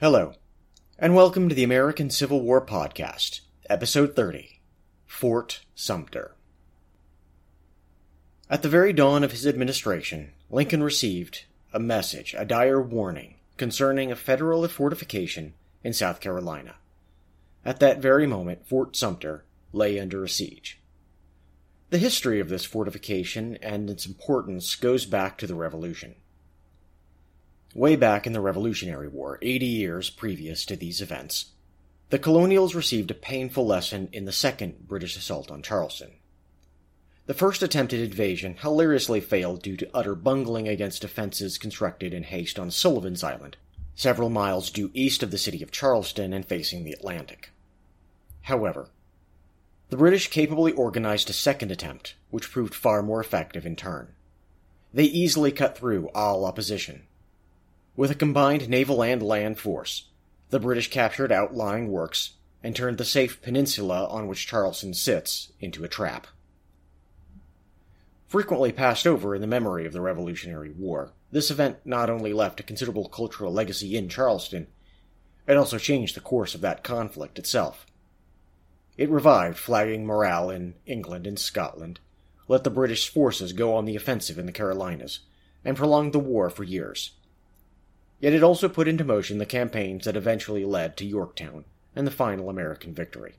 Hello, and welcome to the American Civil War Podcast, Episode 30 Fort Sumter. At the very dawn of his administration, Lincoln received a message, a dire warning, concerning a federal fortification in South Carolina. At that very moment, Fort Sumter lay under a siege. The history of this fortification and its importance goes back to the Revolution. Way back in the Revolutionary War, 80 years previous to these events, the colonials received a painful lesson in the second British assault on Charleston. The first attempted invasion hilariously failed due to utter bungling against defenses constructed in haste on Sullivan's Island, several miles due east of the city of Charleston and facing the Atlantic. However, the British capably organized a second attempt, which proved far more effective in turn. They easily cut through all opposition. With a combined naval and land force, the British captured outlying works and turned the safe peninsula on which Charleston sits into a trap. Frequently passed over in the memory of the Revolutionary War, this event not only left a considerable cultural legacy in Charleston, it also changed the course of that conflict itself. It revived flagging morale in England and Scotland, let the British forces go on the offensive in the Carolinas, and prolonged the war for years. Yet it also put into motion the campaigns that eventually led to Yorktown and the final American victory.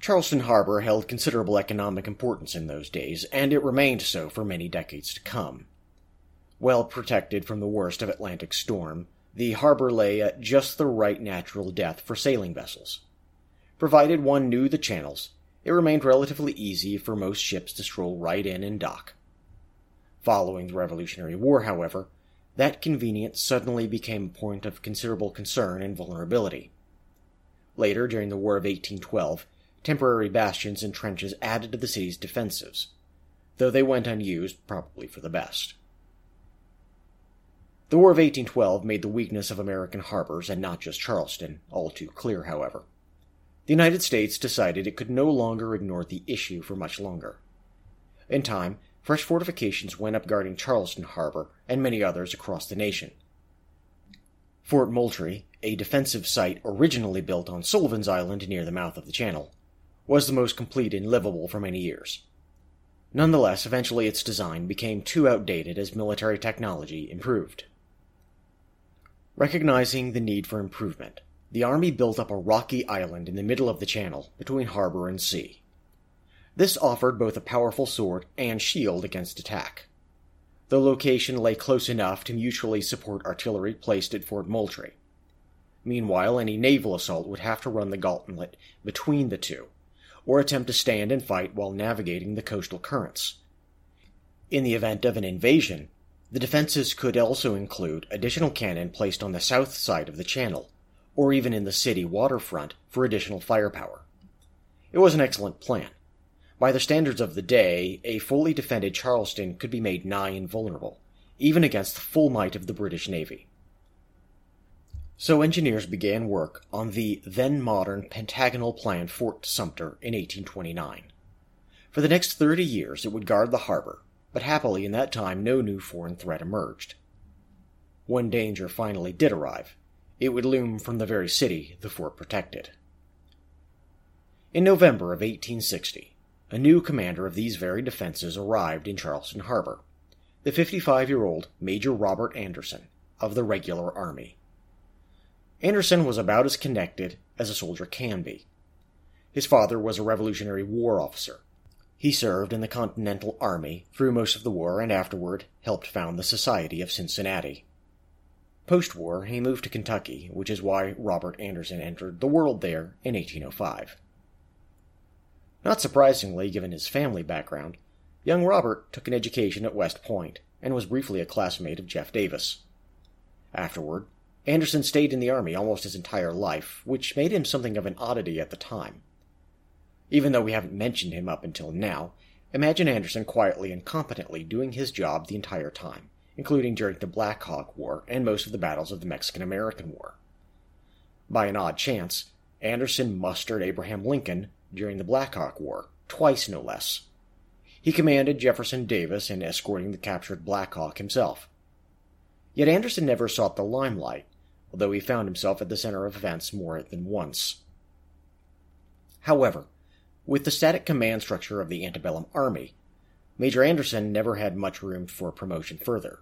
Charleston Harbor held considerable economic importance in those days, and it remained so for many decades to come. Well protected from the worst of Atlantic storm, the harbor lay at just the right natural depth for sailing vessels. Provided one knew the channels, it remained relatively easy for most ships to stroll right in and dock. Following the Revolutionary War, however, that convenience suddenly became a point of considerable concern and vulnerability. Later, during the War of 1812, temporary bastions and trenches added to the city's defenses, though they went unused, probably for the best. The War of 1812 made the weakness of American harbors, and not just Charleston, all too clear, however. The United States decided it could no longer ignore the issue for much longer. In time, fresh fortifications went up guarding Charleston Harbor and many others across the nation. Fort Moultrie, a defensive site originally built on Sullivan's Island near the mouth of the channel, was the most complete and livable for many years. Nonetheless, eventually its design became too outdated as military technology improved. Recognizing the need for improvement, the Army built up a rocky island in the middle of the channel between harbor and sea. This offered both a powerful sword and shield against attack. The location lay close enough to mutually support artillery placed at Fort Moultrie. Meanwhile, any naval assault would have to run the gauntlet between the two, or attempt to stand and fight while navigating the coastal currents. In the event of an invasion, the defenses could also include additional cannon placed on the south side of the channel, or even in the city waterfront for additional firepower. It was an excellent plan. By the standards of the day, a fully defended Charleston could be made nigh invulnerable, even against the full might of the British Navy. So engineers began work on the then modern pentagonal planned Fort Sumter in 1829. For the next 30 years it would guard the harbor, but happily in that time no new foreign threat emerged. When danger finally did arrive, it would loom from the very city the fort protected. In November of 1860, a new commander of these very defenses arrived in Charleston Harbor, the 55 year old Major Robert Anderson of the Regular Army. Anderson was about as connected as a soldier can be. His father was a Revolutionary War officer. He served in the Continental Army through most of the war and afterward helped found the Society of Cincinnati. Post war, he moved to Kentucky, which is why Robert Anderson entered the world there in 1805. Not surprisingly, given his family background, young Robert took an education at West Point and was briefly a classmate of Jeff Davis. Afterward, Anderson stayed in the Army almost his entire life, which made him something of an oddity at the time. Even though we haven't mentioned him up until now, imagine Anderson quietly and competently doing his job the entire time, including during the Black Hawk War and most of the battles of the Mexican American War. By an odd chance, Anderson mustered Abraham Lincoln during the Black Hawk War, twice no less. He commanded Jefferson Davis in escorting the captured Black Hawk himself. Yet Anderson never sought the limelight, although he found himself at the center of events more than once. However, with the static command structure of the antebellum army, Major Anderson never had much room for promotion further.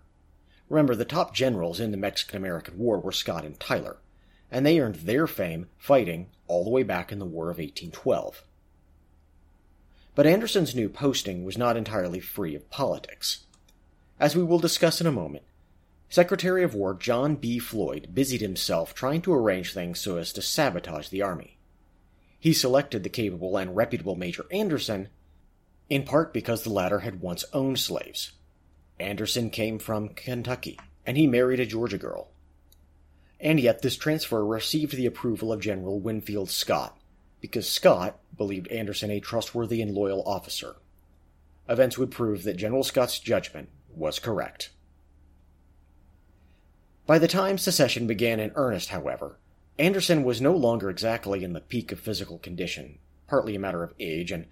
Remember, the top generals in the Mexican American War were Scott and Taylor, and they earned their fame fighting all the way back in the War of 1812. But Anderson's new posting was not entirely free of politics. As we will discuss in a moment, Secretary of War John B. Floyd busied himself trying to arrange things so as to sabotage the Army. He selected the capable and reputable Major Anderson, in part because the latter had once owned slaves. Anderson came from Kentucky, and he married a Georgia girl. And yet this transfer received the approval of General Winfield Scott, because Scott believed Anderson a trustworthy and loyal officer. Events would prove that General Scott's judgment was correct. By the time secession began in earnest, however, Anderson was no longer exactly in the peak of physical condition, partly a matter of age and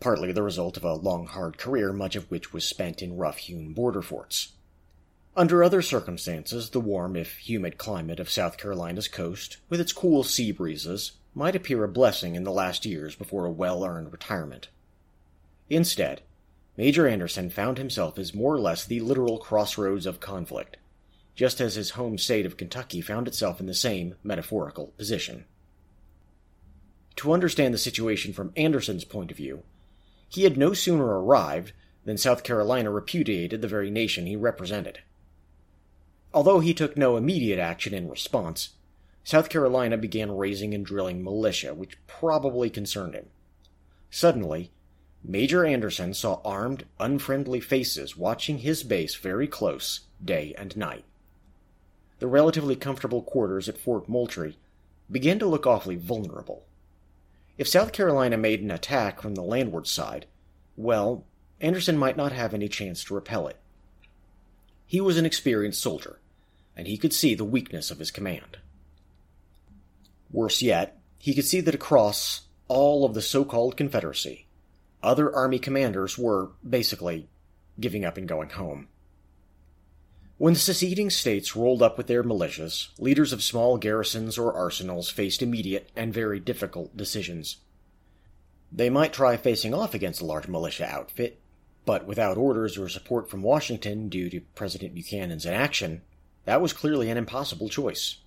partly the result of a long, hard career, much of which was spent in rough hewn border forts. Under other circumstances, the warm, if humid climate of South Carolina's coast, with its cool sea breezes, might appear a blessing in the last years before a well earned retirement. Instead, Major Anderson found himself as more or less the literal crossroads of conflict, just as his home state of Kentucky found itself in the same metaphorical position. To understand the situation from Anderson's point of view, he had no sooner arrived than South Carolina repudiated the very nation he represented. Although he took no immediate action in response, South Carolina began raising and drilling militia, which probably concerned him. Suddenly, Major Anderson saw armed, unfriendly faces watching his base very close, day and night the relatively comfortable quarters at Fort Moultrie began to look awfully vulnerable. If South Carolina made an attack from the landward side, well, Anderson might not have any chance to repel it. He was an experienced soldier, and he could see the weakness of his command. Worse yet, he could see that across all of the so called Confederacy, other Army commanders were, basically, giving up and going home. When the seceding states rolled up with their militias, leaders of small garrisons or arsenals faced immediate and very difficult decisions. They might try facing off against a large militia outfit, but without orders or support from Washington due to President Buchanan's inaction, that was clearly an impossible choice.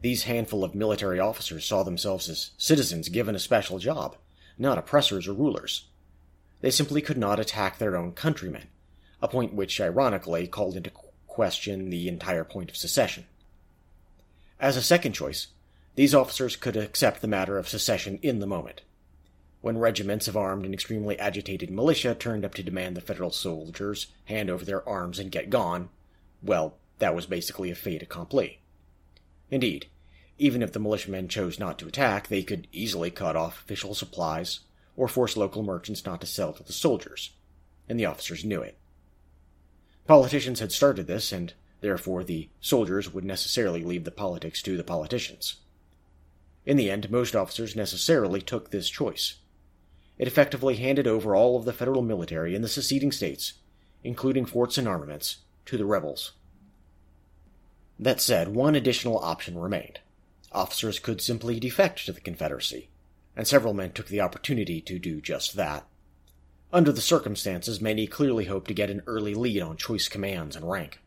These handful of military officers saw themselves as citizens given a special job, not oppressors or rulers. They simply could not attack their own countrymen, a point which ironically called into question the entire point of secession. As a second choice, these officers could accept the matter of secession in the moment. When regiments of armed and extremely agitated militia turned up to demand the federal soldiers hand over their arms and get gone, well, that was basically a fait accompli. Indeed, even if the militiamen chose not to attack, they could easily cut off official supplies or force local merchants not to sell to the soldiers, and the officers knew it. Politicians had started this, and therefore the soldiers would necessarily leave the politics to the politicians. In the end, most officers necessarily took this choice. It effectively handed over all of the federal military in the seceding states, including forts and armaments, to the rebels. That said, one additional option remained. Officers could simply defect to the Confederacy, and several men took the opportunity to do just that. Under the circumstances, many clearly hoped to get an early lead on choice commands and rank.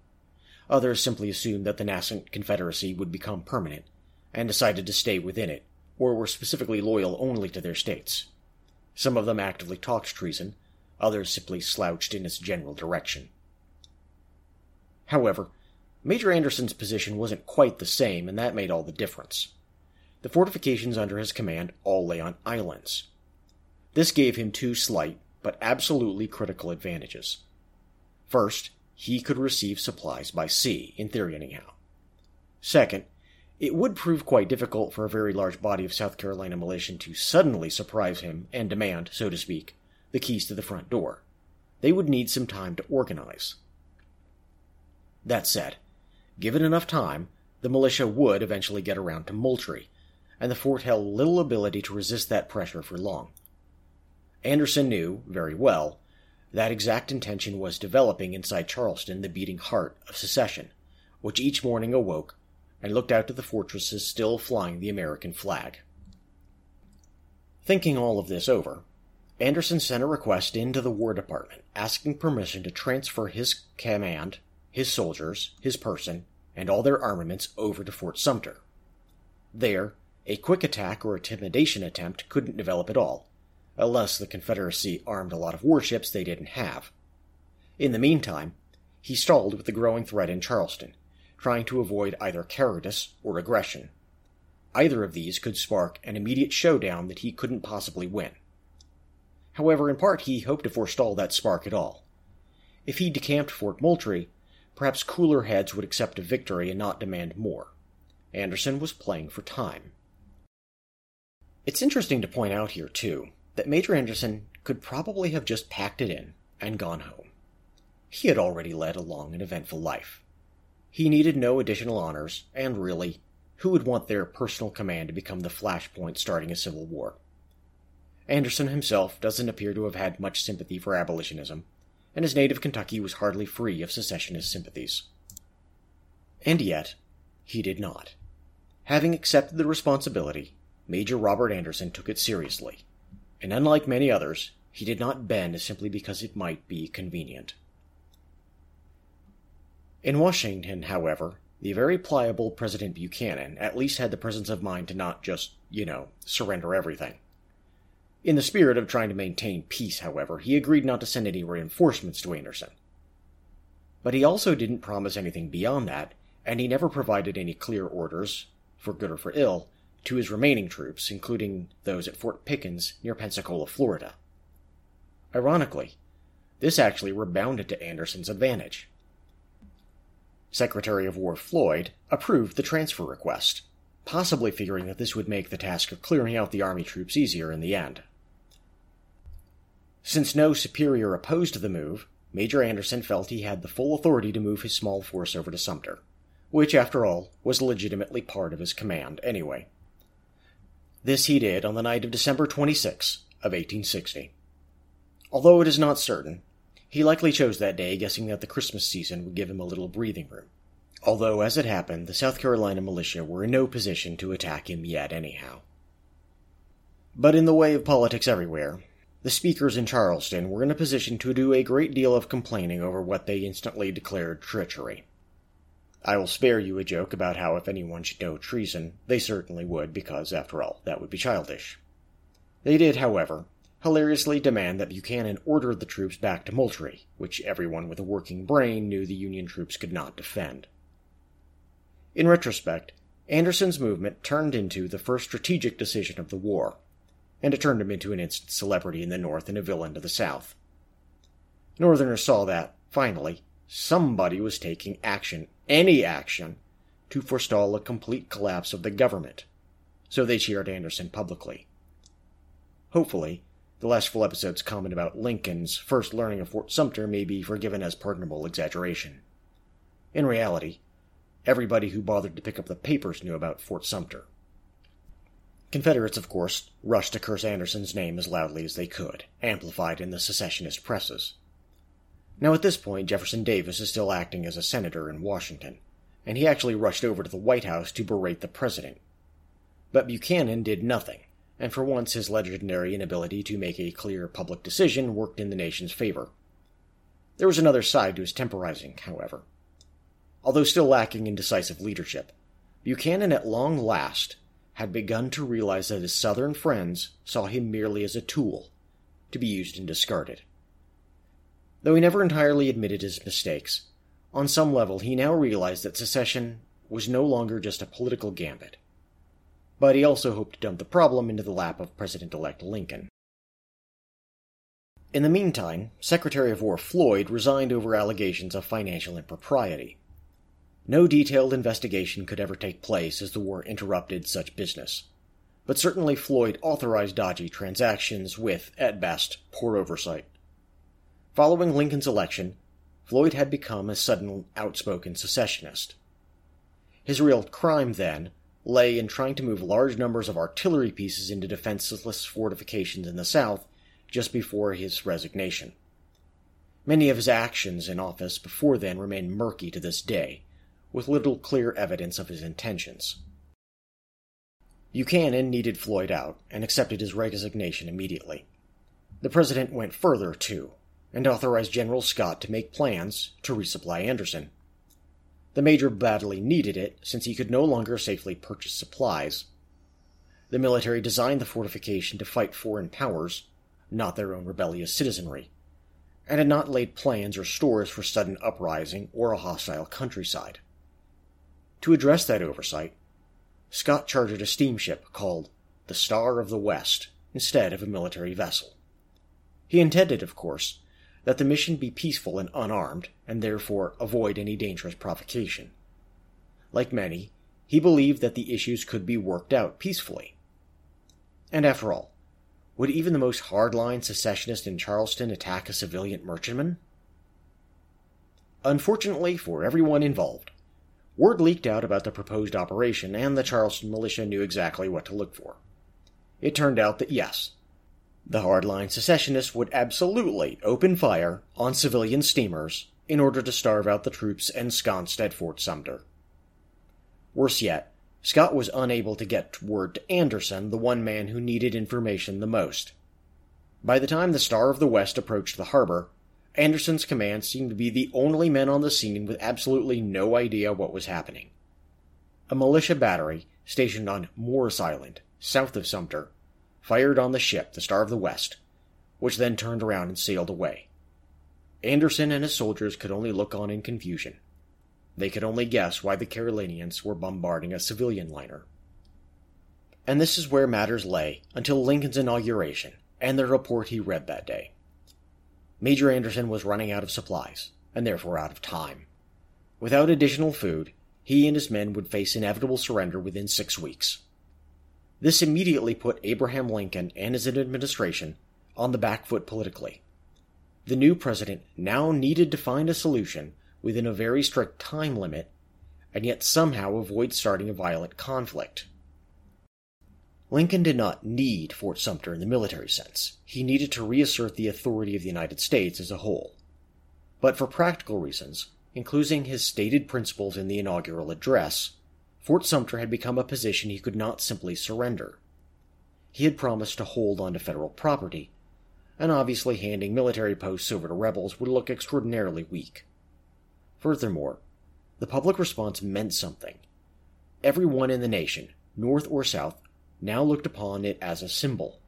Others simply assumed that the nascent Confederacy would become permanent, and decided to stay within it, or were specifically loyal only to their states. Some of them actively talked treason, others simply slouched in its general direction. However, Major Anderson's position wasn't quite the same, and that made all the difference. The fortifications under his command all lay on islands. This gave him two slight, but absolutely critical advantages. First, he could receive supplies by sea, in theory anyhow. Second, it would prove quite difficult for a very large body of South Carolina militia to suddenly surprise him and demand, so to speak, the keys to the front door. They would need some time to organize. That said, given enough time, the militia would eventually get around to Moultrie, and the fort held little ability to resist that pressure for long. Anderson knew, very well, that exact intention was developing inside Charleston the beating heart of secession, which each morning awoke, and looked out to the fortresses still flying the American flag. Thinking all of this over, Anderson sent a request into the War Department asking permission to transfer his command, his soldiers, his person, and all their armaments over to Fort Sumter. There, a quick attack or intimidation attempt couldn't develop at all, unless the Confederacy armed a lot of warships they didn't have. In the meantime, he stalled with the growing threat in Charleston, trying to avoid either cowardice or aggression. Either of these could spark an immediate showdown that he couldn't possibly win. However, in part he hoped to forestall that spark at all. If he decamped Fort Moultrie, perhaps cooler heads would accept a victory and not demand more. Anderson was playing for time. It's interesting to point out here, too, that Major Anderson could probably have just packed it in and gone home. He had already led a long and eventful life. He needed no additional honors, and really, who would want their personal command to become the flashpoint starting a civil war? Anderson himself doesn't appear to have had much sympathy for abolitionism, and his native Kentucky was hardly free of secessionist sympathies. And yet, he did not. Having accepted the responsibility, Major Robert Anderson took it seriously, and unlike many others, he did not bend simply because it might be convenient. In Washington, however, the very pliable President Buchanan at least had the presence of mind to not just, you know, surrender everything. In the spirit of trying to maintain peace, however, he agreed not to send any reinforcements to Anderson. But he also didn't promise anything beyond that, and he never provided any clear orders, for good or for ill, to his remaining troops, including those at Fort Pickens near Pensacola, Florida. Ironically, this actually rebounded to Anderson's advantage. Secretary of War Floyd approved the transfer request, possibly figuring that this would make the task of clearing out the Army troops easier in the end. Since no superior opposed the move, Major Anderson felt he had the full authority to move his small force over to Sumter, which, after all, was legitimately part of his command anyway. This he did on the night of December 26 of 1860. Although it is not certain, he likely chose that day guessing that the Christmas season would give him a little breathing room. Although, as it happened, the South Carolina militia were in no position to attack him yet anyhow. But in the way of politics everywhere, the speakers in Charleston were in a position to do a great deal of complaining over what they instantly declared treachery. I will spare you a joke about how if anyone should know treason, they certainly would, because, after all, that would be childish. They did, however, hilariously demand that Buchanan order the troops back to Moultrie, which everyone with a working brain knew the Union troops could not defend. In retrospect, Anderson's movement turned into the first strategic decision of the war, and it turned him into an instant celebrity in the North and a villain to the South. Northerners saw that, finally, somebody was taking action, any action, to forestall a complete collapse of the government, so they cheered Anderson publicly. Hopefully, the last full episode's comment about Lincoln's first learning of Fort Sumter may be forgiven as pardonable exaggeration. In reality, everybody who bothered to pick up the papers knew about Fort Sumter. Confederates, of course, rushed to curse Anderson's name as loudly as they could, amplified in the secessionist presses. Now, at this point, Jefferson Davis is still acting as a senator in Washington, and he actually rushed over to the White House to berate the president. But Buchanan did nothing, and for once his legendary inability to make a clear public decision worked in the nation's favor. There was another side to his temporizing, however. Although still lacking in decisive leadership, Buchanan at long last had begun to realize that his Southern friends saw him merely as a tool, to be used and discarded. Though he never entirely admitted his mistakes, on some level he now realized that secession was no longer just a political gambit. But he also hoped to dump the problem into the lap of President elect Lincoln. In the meantime, Secretary of War Floyd resigned over allegations of financial impropriety. No detailed investigation could ever take place as the war interrupted such business. But certainly Floyd authorized dodgy transactions with, at best, poor oversight. Following Lincoln's election, Floyd had become a sudden outspoken secessionist. His real crime, then, lay in trying to move large numbers of artillery pieces into defenseless fortifications in the South just before his resignation. Many of his actions in office before then remain murky to this day, with little clear evidence of his intentions. Buchanan needed Floyd out and accepted his resignation immediately. The president went further, too, and authorized General Scott to make plans to resupply Anderson. The major badly needed it since he could no longer safely purchase supplies. The military designed the fortification to fight foreign powers, not their own rebellious citizenry, and had not laid plans or stores for sudden uprising or a hostile countryside. To address that oversight, Scott chartered a steamship called the Star of the West instead of a military vessel. He intended, of course, that the mission be peaceful and unarmed, and therefore avoid any dangerous provocation. Like many, he believed that the issues could be worked out peacefully. And after all, would even the most hardline secessionist in Charleston attack a civilian merchantman? Unfortunately for everyone involved, Word leaked out about the proposed operation, and the Charleston militia knew exactly what to look for. It turned out that yes, the hardline secessionists would absolutely open fire on civilian steamers in order to starve out the troops ensconced at Fort Sumter. Worse yet, Scott was unable to get word to Anderson, the one man who needed information the most. By the time the Star of the West approached the harbor, Anderson's command seemed to be the only men on the scene with absolutely no idea what was happening. A militia battery stationed on Morris Island, south of Sumter, fired on the ship, the Star of the West, which then turned around and sailed away. Anderson and his soldiers could only look on in confusion. They could only guess why the Carolinians were bombarding a civilian liner. And this is where matters lay until Lincoln's inauguration and the report he read that day. Major Anderson was running out of supplies, and therefore out of time. Without additional food, he and his men would face inevitable surrender within six weeks. This immediately put Abraham Lincoln and his administration on the back foot politically. The new president now needed to find a solution within a very strict time limit, and yet somehow avoid starting a violent conflict. Lincoln did not need Fort Sumter in the military sense. He needed to reassert the authority of the United States as a whole. But for practical reasons, including his stated principles in the inaugural address, Fort Sumter had become a position he could not simply surrender. He had promised to hold on to federal property, and obviously handing military posts over to rebels would look extraordinarily weak. Furthermore, the public response meant something. Everyone in the nation, North or South, now looked upon it as a symbol,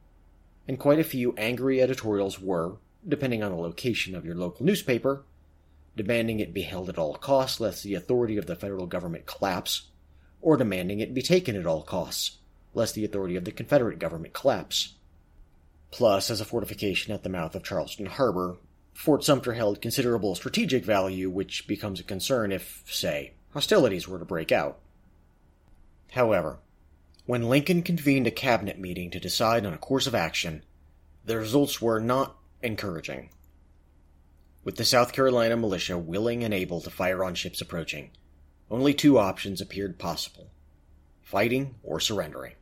and quite a few angry editorials were, depending on the location of your local newspaper, demanding it be held at all costs lest the authority of the federal government collapse, or demanding it be taken at all costs lest the authority of the Confederate government collapse. Plus, as a fortification at the mouth of Charleston Harbor, Fort Sumter held considerable strategic value, which becomes a concern if, say, hostilities were to break out. However, when Lincoln convened a cabinet meeting to decide on a course of action, the results were not encouraging. With the South Carolina militia willing and able to fire on ships approaching, only two options appeared possible fighting or surrendering.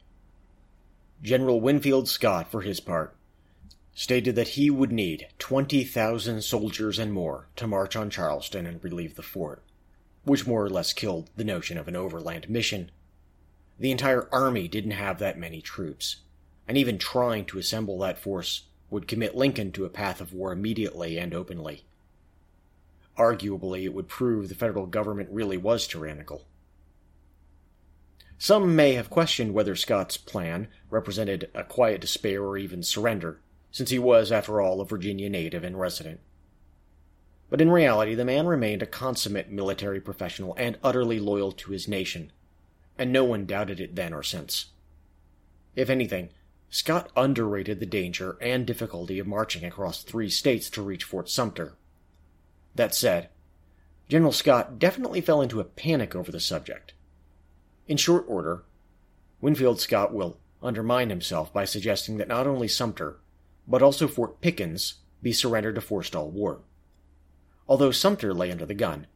General Winfield Scott, for his part, stated that he would need 20,000 soldiers and more to march on Charleston and relieve the fort, which more or less killed the notion of an overland mission the entire army didn't have that many troops, and even trying to assemble that force would commit Lincoln to a path of war immediately and openly. Arguably, it would prove the federal government really was tyrannical. Some may have questioned whether Scott's plan represented a quiet despair or even surrender, since he was, after all, a Virginia native and resident. But in reality, the man remained a consummate military professional and utterly loyal to his nation and no one doubted it then or since. If anything, Scott underrated the danger and difficulty of marching across three states to reach Fort Sumter. That said, General Scott definitely fell into a panic over the subject. In short order, Winfield Scott will undermine himself by suggesting that not only Sumter, but also Fort Pickens be surrendered to forestall war. Although Sumter lay under the gun,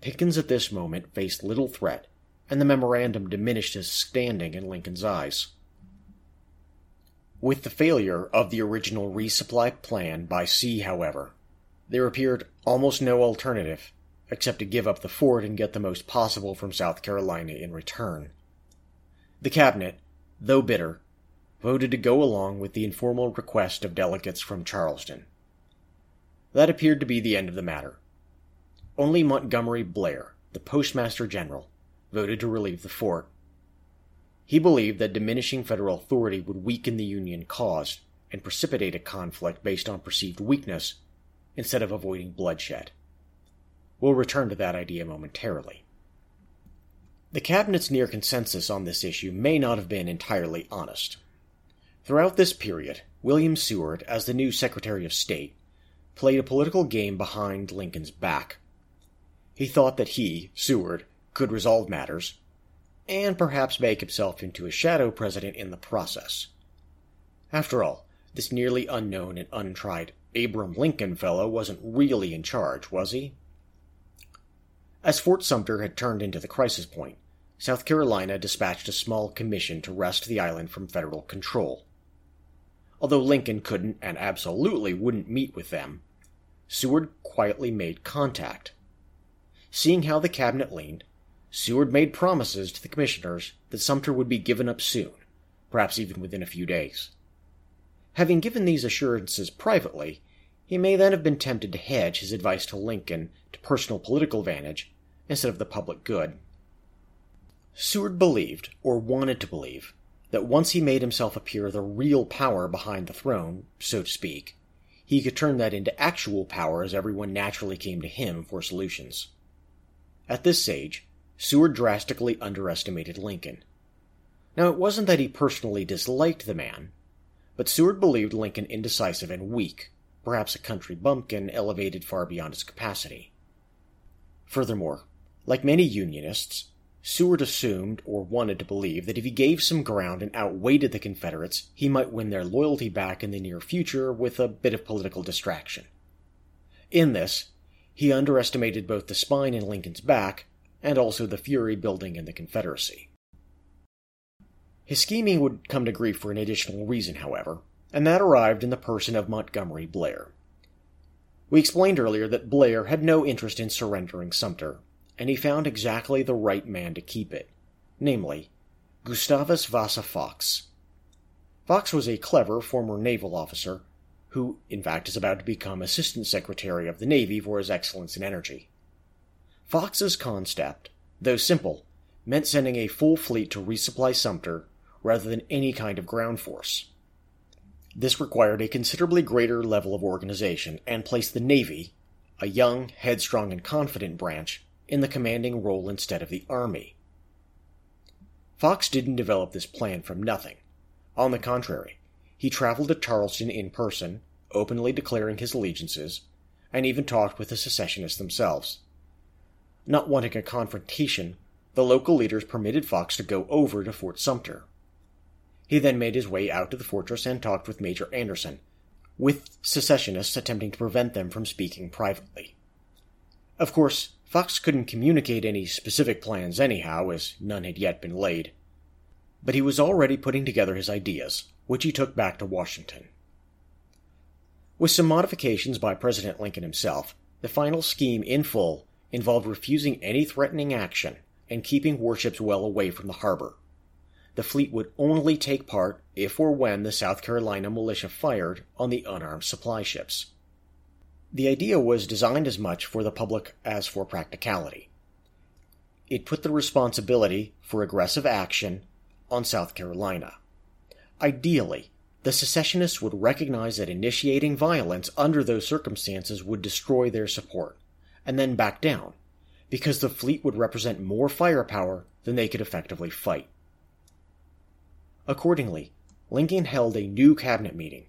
Pickens at this moment faced little threat and the memorandum diminished his standing in Lincoln's eyes. With the failure of the original resupply plan by sea, however, there appeared almost no alternative except to give up the fort and get the most possible from South Carolina in return. The cabinet, though bitter, voted to go along with the informal request of delegates from Charleston. That appeared to be the end of the matter. Only Montgomery Blair, the Postmaster General, voted to relieve the fort. He believed that diminishing federal authority would weaken the Union cause and precipitate a conflict based on perceived weakness instead of avoiding bloodshed. We'll return to that idea momentarily. The Cabinet's near consensus on this issue may not have been entirely honest. Throughout this period, William Seward, as the new Secretary of State, played a political game behind Lincoln's back. He thought that he, Seward, could resolve matters, and perhaps make himself into a shadow president in the process. After all, this nearly unknown and untried Abraham Lincoln fellow wasn't really in charge, was he? As Fort Sumter had turned into the crisis point, South Carolina dispatched a small commission to wrest the island from federal control. Although Lincoln couldn't and absolutely wouldn't meet with them, Seward quietly made contact. Seeing how the cabinet leaned, Seward made promises to the commissioners that Sumter would be given up soon, perhaps even within a few days. Having given these assurances privately, he may then have been tempted to hedge his advice to Lincoln to personal political advantage instead of the public good. Seward believed, or wanted to believe, that once he made himself appear the real power behind the throne, so to speak, he could turn that into actual power as everyone naturally came to him for solutions. At this stage, Seward drastically underestimated Lincoln. Now, it wasn't that he personally disliked the man, but Seward believed Lincoln indecisive and weak, perhaps a country bumpkin elevated far beyond his capacity. Furthermore, like many Unionists, Seward assumed or wanted to believe that if he gave some ground and outweighted the Confederates, he might win their loyalty back in the near future with a bit of political distraction. In this, he underestimated both the spine in Lincoln's back and also the fury building in the Confederacy. His scheming would come to grief for an additional reason, however, and that arrived in the person of Montgomery Blair. We explained earlier that Blair had no interest in surrendering Sumter, and he found exactly the right man to keep it, namely, Gustavus Vasa Fox. Fox was a clever former naval officer who, in fact, is about to become Assistant Secretary of the Navy for his excellence in energy. Fox's concept, though simple, meant sending a full fleet to resupply Sumter rather than any kind of ground force. This required a considerably greater level of organization and placed the Navy, a young, headstrong, and confident branch, in the commanding role instead of the Army. Fox didn't develop this plan from nothing. On the contrary, he traveled to Charleston in person, openly declaring his allegiances, and even talked with the secessionists themselves. Not wanting a confrontation, the local leaders permitted Fox to go over to Fort Sumter. He then made his way out to the fortress and talked with Major Anderson, with secessionists attempting to prevent them from speaking privately. Of course, Fox couldn't communicate any specific plans anyhow, as none had yet been laid. But he was already putting together his ideas, which he took back to Washington. With some modifications by President Lincoln himself, the final scheme in full involved refusing any threatening action and keeping warships well away from the harbor the fleet would only take part if or when the South Carolina militia fired on the unarmed supply ships. The idea was designed as much for the public as for practicality. It put the responsibility for aggressive action on South Carolina. Ideally, the secessionists would recognize that initiating violence under those circumstances would destroy their support, and then back down, because the fleet would represent more firepower than they could effectively fight. Accordingly, Lincoln held a new cabinet meeting,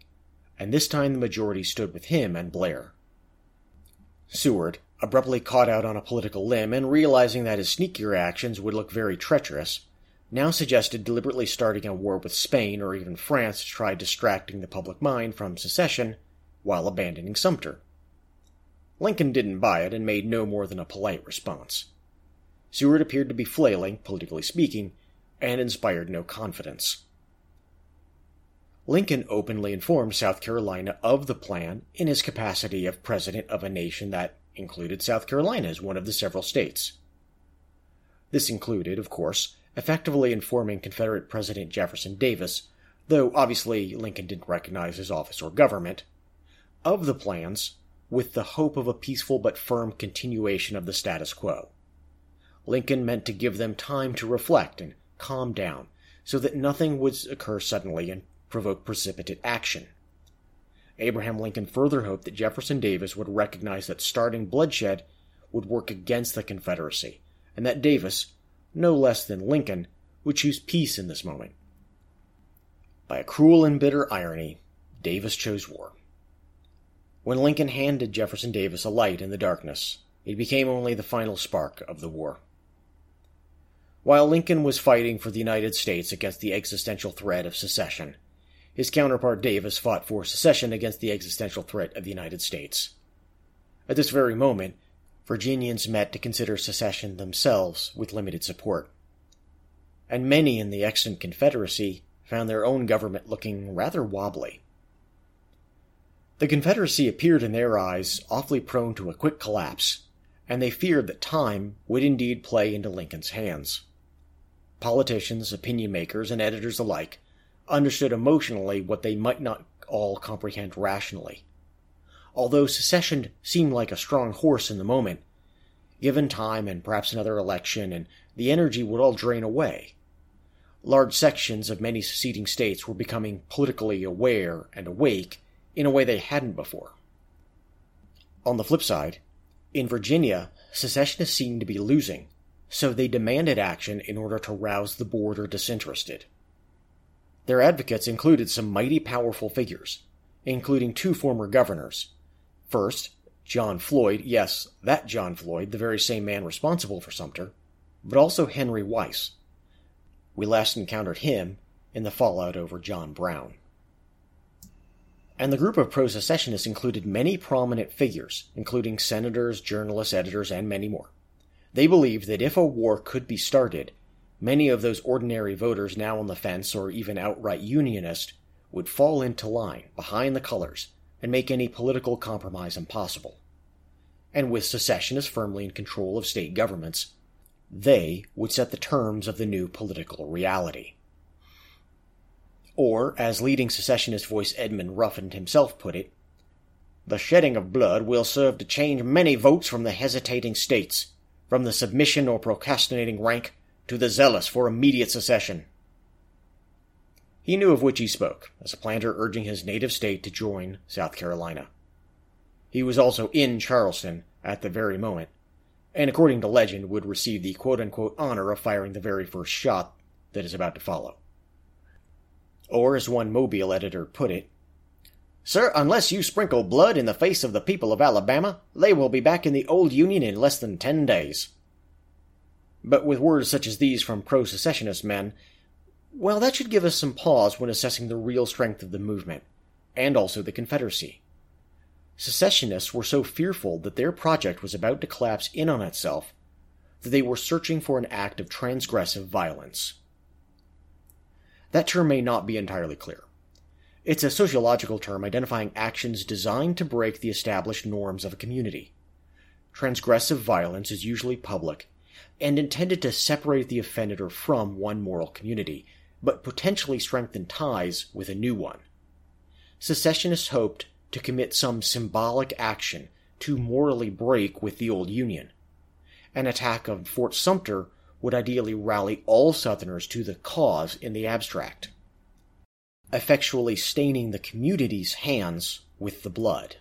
and this time the majority stood with him and Blair. Seward, abruptly caught out on a political limb and realizing that his sneakier actions would look very treacherous, now suggested deliberately starting a war with Spain or even France to try distracting the public mind from secession while abandoning Sumter. Lincoln didn't buy it and made no more than a polite response. Seward appeared to be flailing, politically speaking, and inspired no confidence. Lincoln openly informed South Carolina of the plan in his capacity of president of a nation that, included South Carolina as one of the several states. This included, of course, effectively informing Confederate President Jefferson Davis, though obviously Lincoln didn't recognize his office or government, of the plans with the hope of a peaceful but firm continuation of the status quo. Lincoln meant to give them time to reflect and calm down so that nothing would occur suddenly and provoke precipitate action. Abraham Lincoln further hoped that Jefferson Davis would recognize that starting bloodshed would work against the Confederacy, and that Davis, no less than Lincoln, would choose peace in this moment. By a cruel and bitter irony, Davis chose war. When Lincoln handed Jefferson Davis a light in the darkness, it became only the final spark of the war. While Lincoln was fighting for the United States against the existential threat of secession, his counterpart Davis fought for secession against the existential threat of the United States. At this very moment, Virginians met to consider secession themselves with limited support. And many in the extant Confederacy found their own government looking rather wobbly. The Confederacy appeared in their eyes awfully prone to a quick collapse, and they feared that time would indeed play into Lincoln's hands politicians, opinion makers, and editors alike understood emotionally what they might not all comprehend rationally. Although secession seemed like a strong horse in the moment, given time and perhaps another election, and the energy would all drain away. Large sections of many seceding states were becoming politically aware and awake in a way they hadn't before. On the flip side, in Virginia, secessionists seemed to be losing, so they demanded action in order to rouse the border disinterested. Their advocates included some mighty powerful figures, including two former governors. First, John Floyd, yes, that John Floyd, the very same man responsible for Sumter, but also Henry Wise. We last encountered him in the fallout over John Brown. And the group of pro secessionists included many prominent figures, including senators, journalists, editors, and many more. They believed that if a war could be started, many of those ordinary voters now on the fence or even outright unionist would fall into line behind the colors and make any political compromise impossible. And with secessionists firmly in control of state governments, they would set the terms of the new political reality. Or, as leading secessionist voice Edmund Ruffin himself put it, the shedding of blood will serve to change many votes from the hesitating states from the submission or procrastinating rank to the zealous for immediate secession. He knew of which he spoke, as a planter urging his native state to join South Carolina. He was also in Charleston at the very moment, and according to legend would receive the honor of firing the very first shot that is about to follow. Or, as one Mobile editor put it, Sir, unless you sprinkle blood in the face of the people of Alabama, they will be back in the old Union in less than ten days. But with words such as these from pro secessionist men, well, that should give us some pause when assessing the real strength of the movement, and also the Confederacy. Secessionists were so fearful that their project was about to collapse in on itself that they were searching for an act of transgressive violence. That term may not be entirely clear. It's a sociological term identifying actions designed to break the established norms of a community. Transgressive violence is usually public and intended to separate the offender from one moral community, but potentially strengthen ties with a new one. Secessionists hoped to commit some symbolic action to morally break with the old Union. An attack on Fort Sumter would ideally rally all Southerners to the cause in the abstract effectually staining the community's hands with the blood.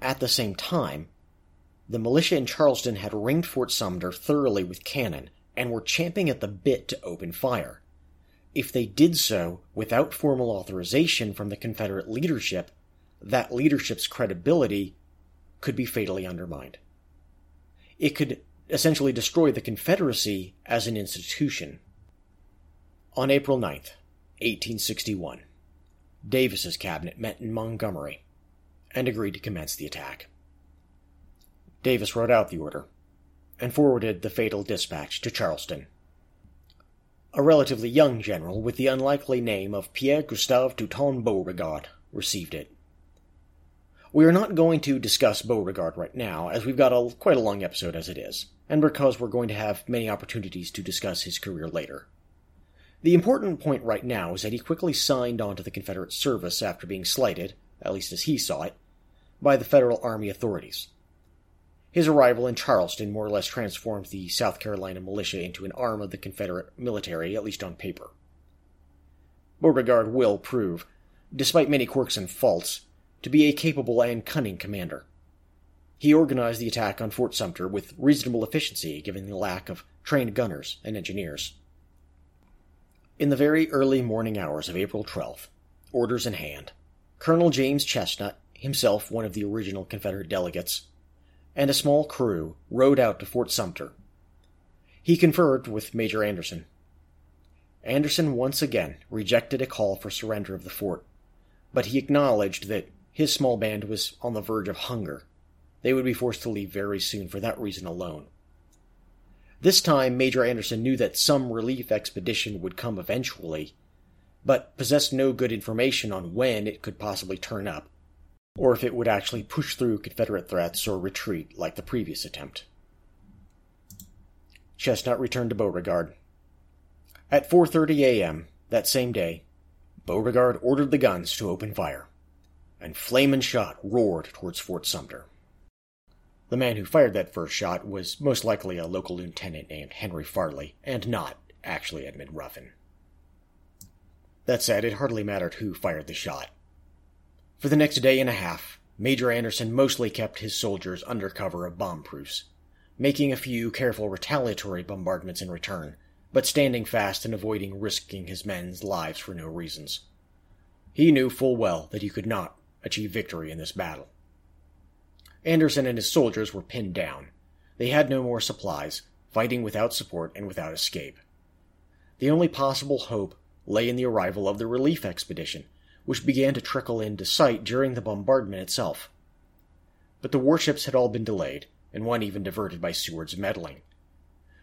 At the same time, the militia in Charleston had ringed Fort Sumter thoroughly with cannon and were champing at the bit to open fire. If they did so without formal authorization from the Confederate leadership, that leadership's credibility could be fatally undermined. It could essentially destroy the Confederacy as an institution. On April 9th, 1861, Davis's cabinet met in Montgomery and agreed to commence the attack. Davis wrote out the order and forwarded the fatal dispatch to Charleston. A relatively young general with the unlikely name of Pierre Gustave Toutant Beauregard received it. We are not going to discuss Beauregard right now, as we've got a, quite a long episode as it is, and because we're going to have many opportunities to discuss his career later. The important point right now is that he quickly signed on to the Confederate service after being slighted, at least as he saw it, by the Federal Army authorities. His arrival in Charleston more or less transformed the South Carolina militia into an arm of the Confederate military, at least on paper. Beauregard will prove, despite many quirks and faults, to be a capable and cunning commander. He organized the attack on Fort Sumter with reasonable efficiency given the lack of trained gunners and engineers. In the very early morning hours of April 12th, orders in hand, Colonel James Chesnut, himself one of the original Confederate delegates, and a small crew rode out to Fort Sumter. He conferred with Major Anderson. Anderson once again rejected a call for surrender of the fort, but he acknowledged that his small band was on the verge of hunger. They would be forced to leave very soon for that reason alone. This time, Major Anderson knew that some relief expedition would come eventually, but possessed no good information on when it could possibly turn up, or if it would actually push through Confederate threats or retreat like the previous attempt. Chesnut returned to Beauregard. At 4:30 a.m. that same day, Beauregard ordered the guns to open fire, and flame and shot roared towards Fort Sumter. The man who fired that first shot was most likely a local lieutenant named Henry Farley, and not actually Edmund Ruffin. That said, it hardly mattered who fired the shot. For the next day and a half, Major Anderson mostly kept his soldiers under cover of bomb proofs, making a few careful retaliatory bombardments in return, but standing fast and avoiding risking his men's lives for no reasons. He knew full well that he could not achieve victory in this battle. Anderson and his soldiers were pinned down. They had no more supplies, fighting without support and without escape. The only possible hope lay in the arrival of the relief expedition, which began to trickle into sight during the bombardment itself. But the warships had all been delayed, and one even diverted by Seward's meddling.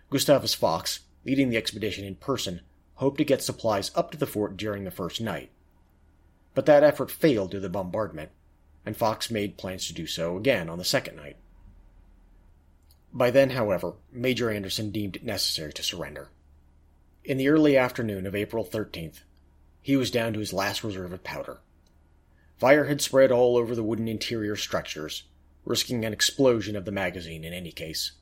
Gustavus Fox, leading the expedition in person, hoped to get supplies up to the fort during the first night. But that effort failed due to the bombardment, and Fox made plans to do so again on the second night. By then, however, Major Anderson deemed it necessary to surrender. In the early afternoon of April 13th, he was down to his last reserve of powder. Fire had spread all over the wooden interior structures, risking an explosion of the magazine in any case.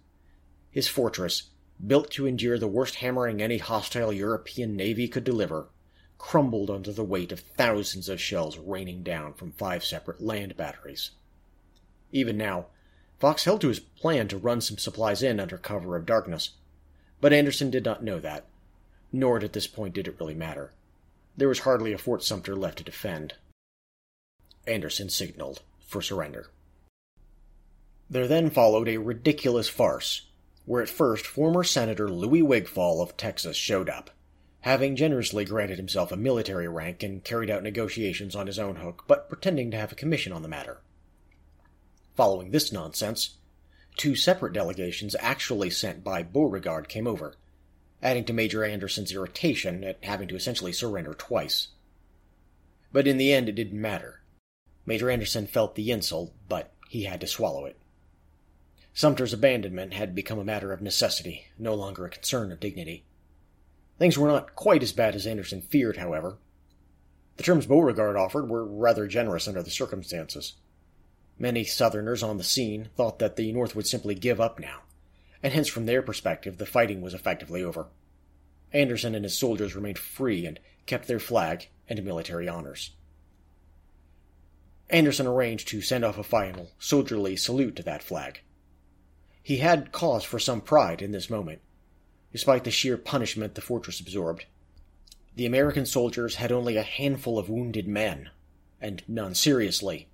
His fortress, built to endure the worst hammering any hostile European navy could deliver, crumbled under the weight of thousands of shells raining down from five separate land batteries. Even now, Fox held to his plan to run some supplies in under cover of darkness, but Anderson did not know that, nor at this point did it really matter. There was hardly a Fort Sumter left to defend. Anderson signaled for surrender. There then followed a ridiculous farce, where at first former Senator Louis Wigfall of Texas showed up having generously granted himself a military rank and carried out negotiations on his own hook, but pretending to have a commission on the matter. Following this nonsense, two separate delegations actually sent by Beauregard came over, adding to Major Anderson's irritation at having to essentially surrender twice. But in the end, it didn't matter. Major Anderson felt the insult, but he had to swallow it. Sumter's abandonment had become a matter of necessity, no longer a concern of dignity. Things were not quite as bad as Anderson feared, however. The terms Beauregard offered were rather generous under the circumstances. Many Southerners on the scene thought that the North would simply give up now, and hence from their perspective the fighting was effectively over. Anderson and his soldiers remained free and kept their flag and military honors. Anderson arranged to send off a final, soldierly salute to that flag. He had cause for some pride in this moment, despite the sheer punishment the fortress absorbed. The American soldiers had only a handful of wounded men, and none seriously.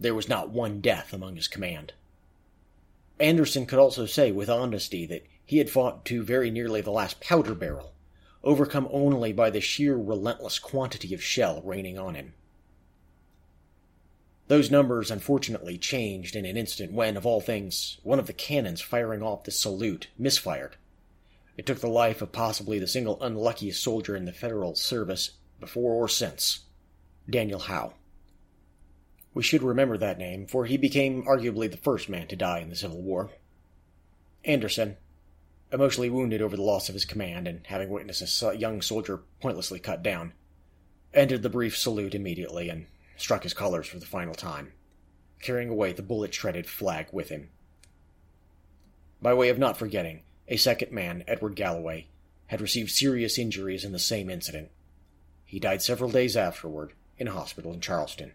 There was not one death among his command. Anderson could also say with honesty that he had fought to very nearly the last powder barrel, overcome only by the sheer relentless quantity of shell raining on him. Those numbers unfortunately changed in an instant when, of all things, one of the cannons firing off the salute misfired it took the life of possibly the single unluckiest soldier in the Federal service before or since Daniel Hough. We should remember that name, for he became arguably the first man to die in the Civil War. Anderson, emotionally wounded over the loss of his command and having witnessed a young soldier pointlessly cut down, ended the brief salute immediately and struck his colors for the final time, carrying away the bullet shredded flag with him. By way of not forgetting, a second man, Edward Galloway, had received serious injuries in the same incident. He died several days afterward in a hospital in Charleston.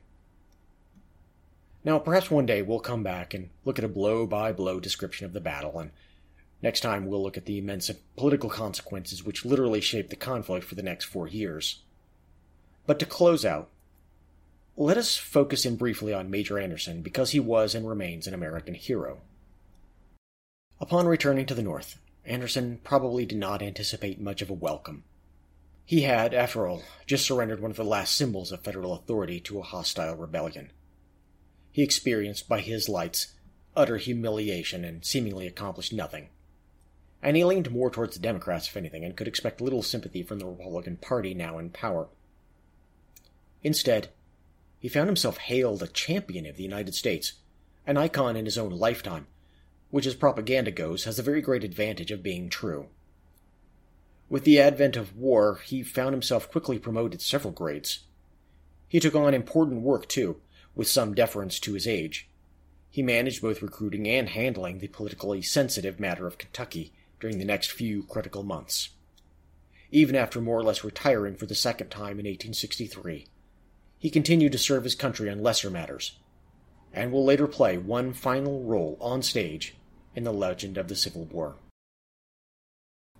Now, perhaps one day we'll come back and look at a blow by blow description of the battle, and next time we'll look at the immense political consequences which literally shaped the conflict for the next four years. But to close out, let us focus in briefly on Major Anderson because he was and remains an American hero. Upon returning to the North, Anderson probably did not anticipate much of a welcome. He had, after all, just surrendered one of the last symbols of federal authority to a hostile rebellion. He experienced, by his lights, utter humiliation and seemingly accomplished nothing. And he leaned more towards the Democrats, if anything, and could expect little sympathy from the Republican Party now in power. Instead, he found himself hailed a champion of the United States, an icon in his own lifetime, which as propaganda goes has a very great advantage of being true. With the advent of war, he found himself quickly promoted several grades. He took on important work, too, with some deference to his age. He managed both recruiting and handling the politically sensitive matter of Kentucky during the next few critical months. Even after more or less retiring for the second time in 1863, he continued to serve his country on lesser matters, and will later play one final role on stage in the legend of the Civil War.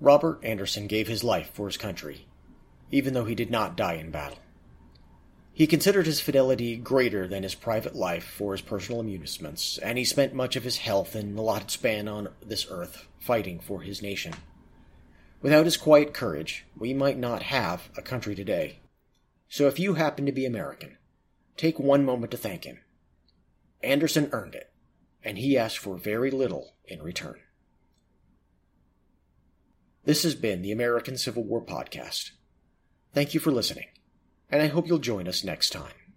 Robert Anderson gave his life for his country, even though he did not die in battle. He considered his fidelity greater than his private life for his personal amusements, and he spent much of his health and allotted span on this earth fighting for his nation. Without his quiet courage, we might not have a country today. So if you happen to be American, take one moment to thank him. Anderson earned it, and he asked for very little in return. This has been the American Civil War Podcast. Thank you for listening, and I hope you'll join us next time.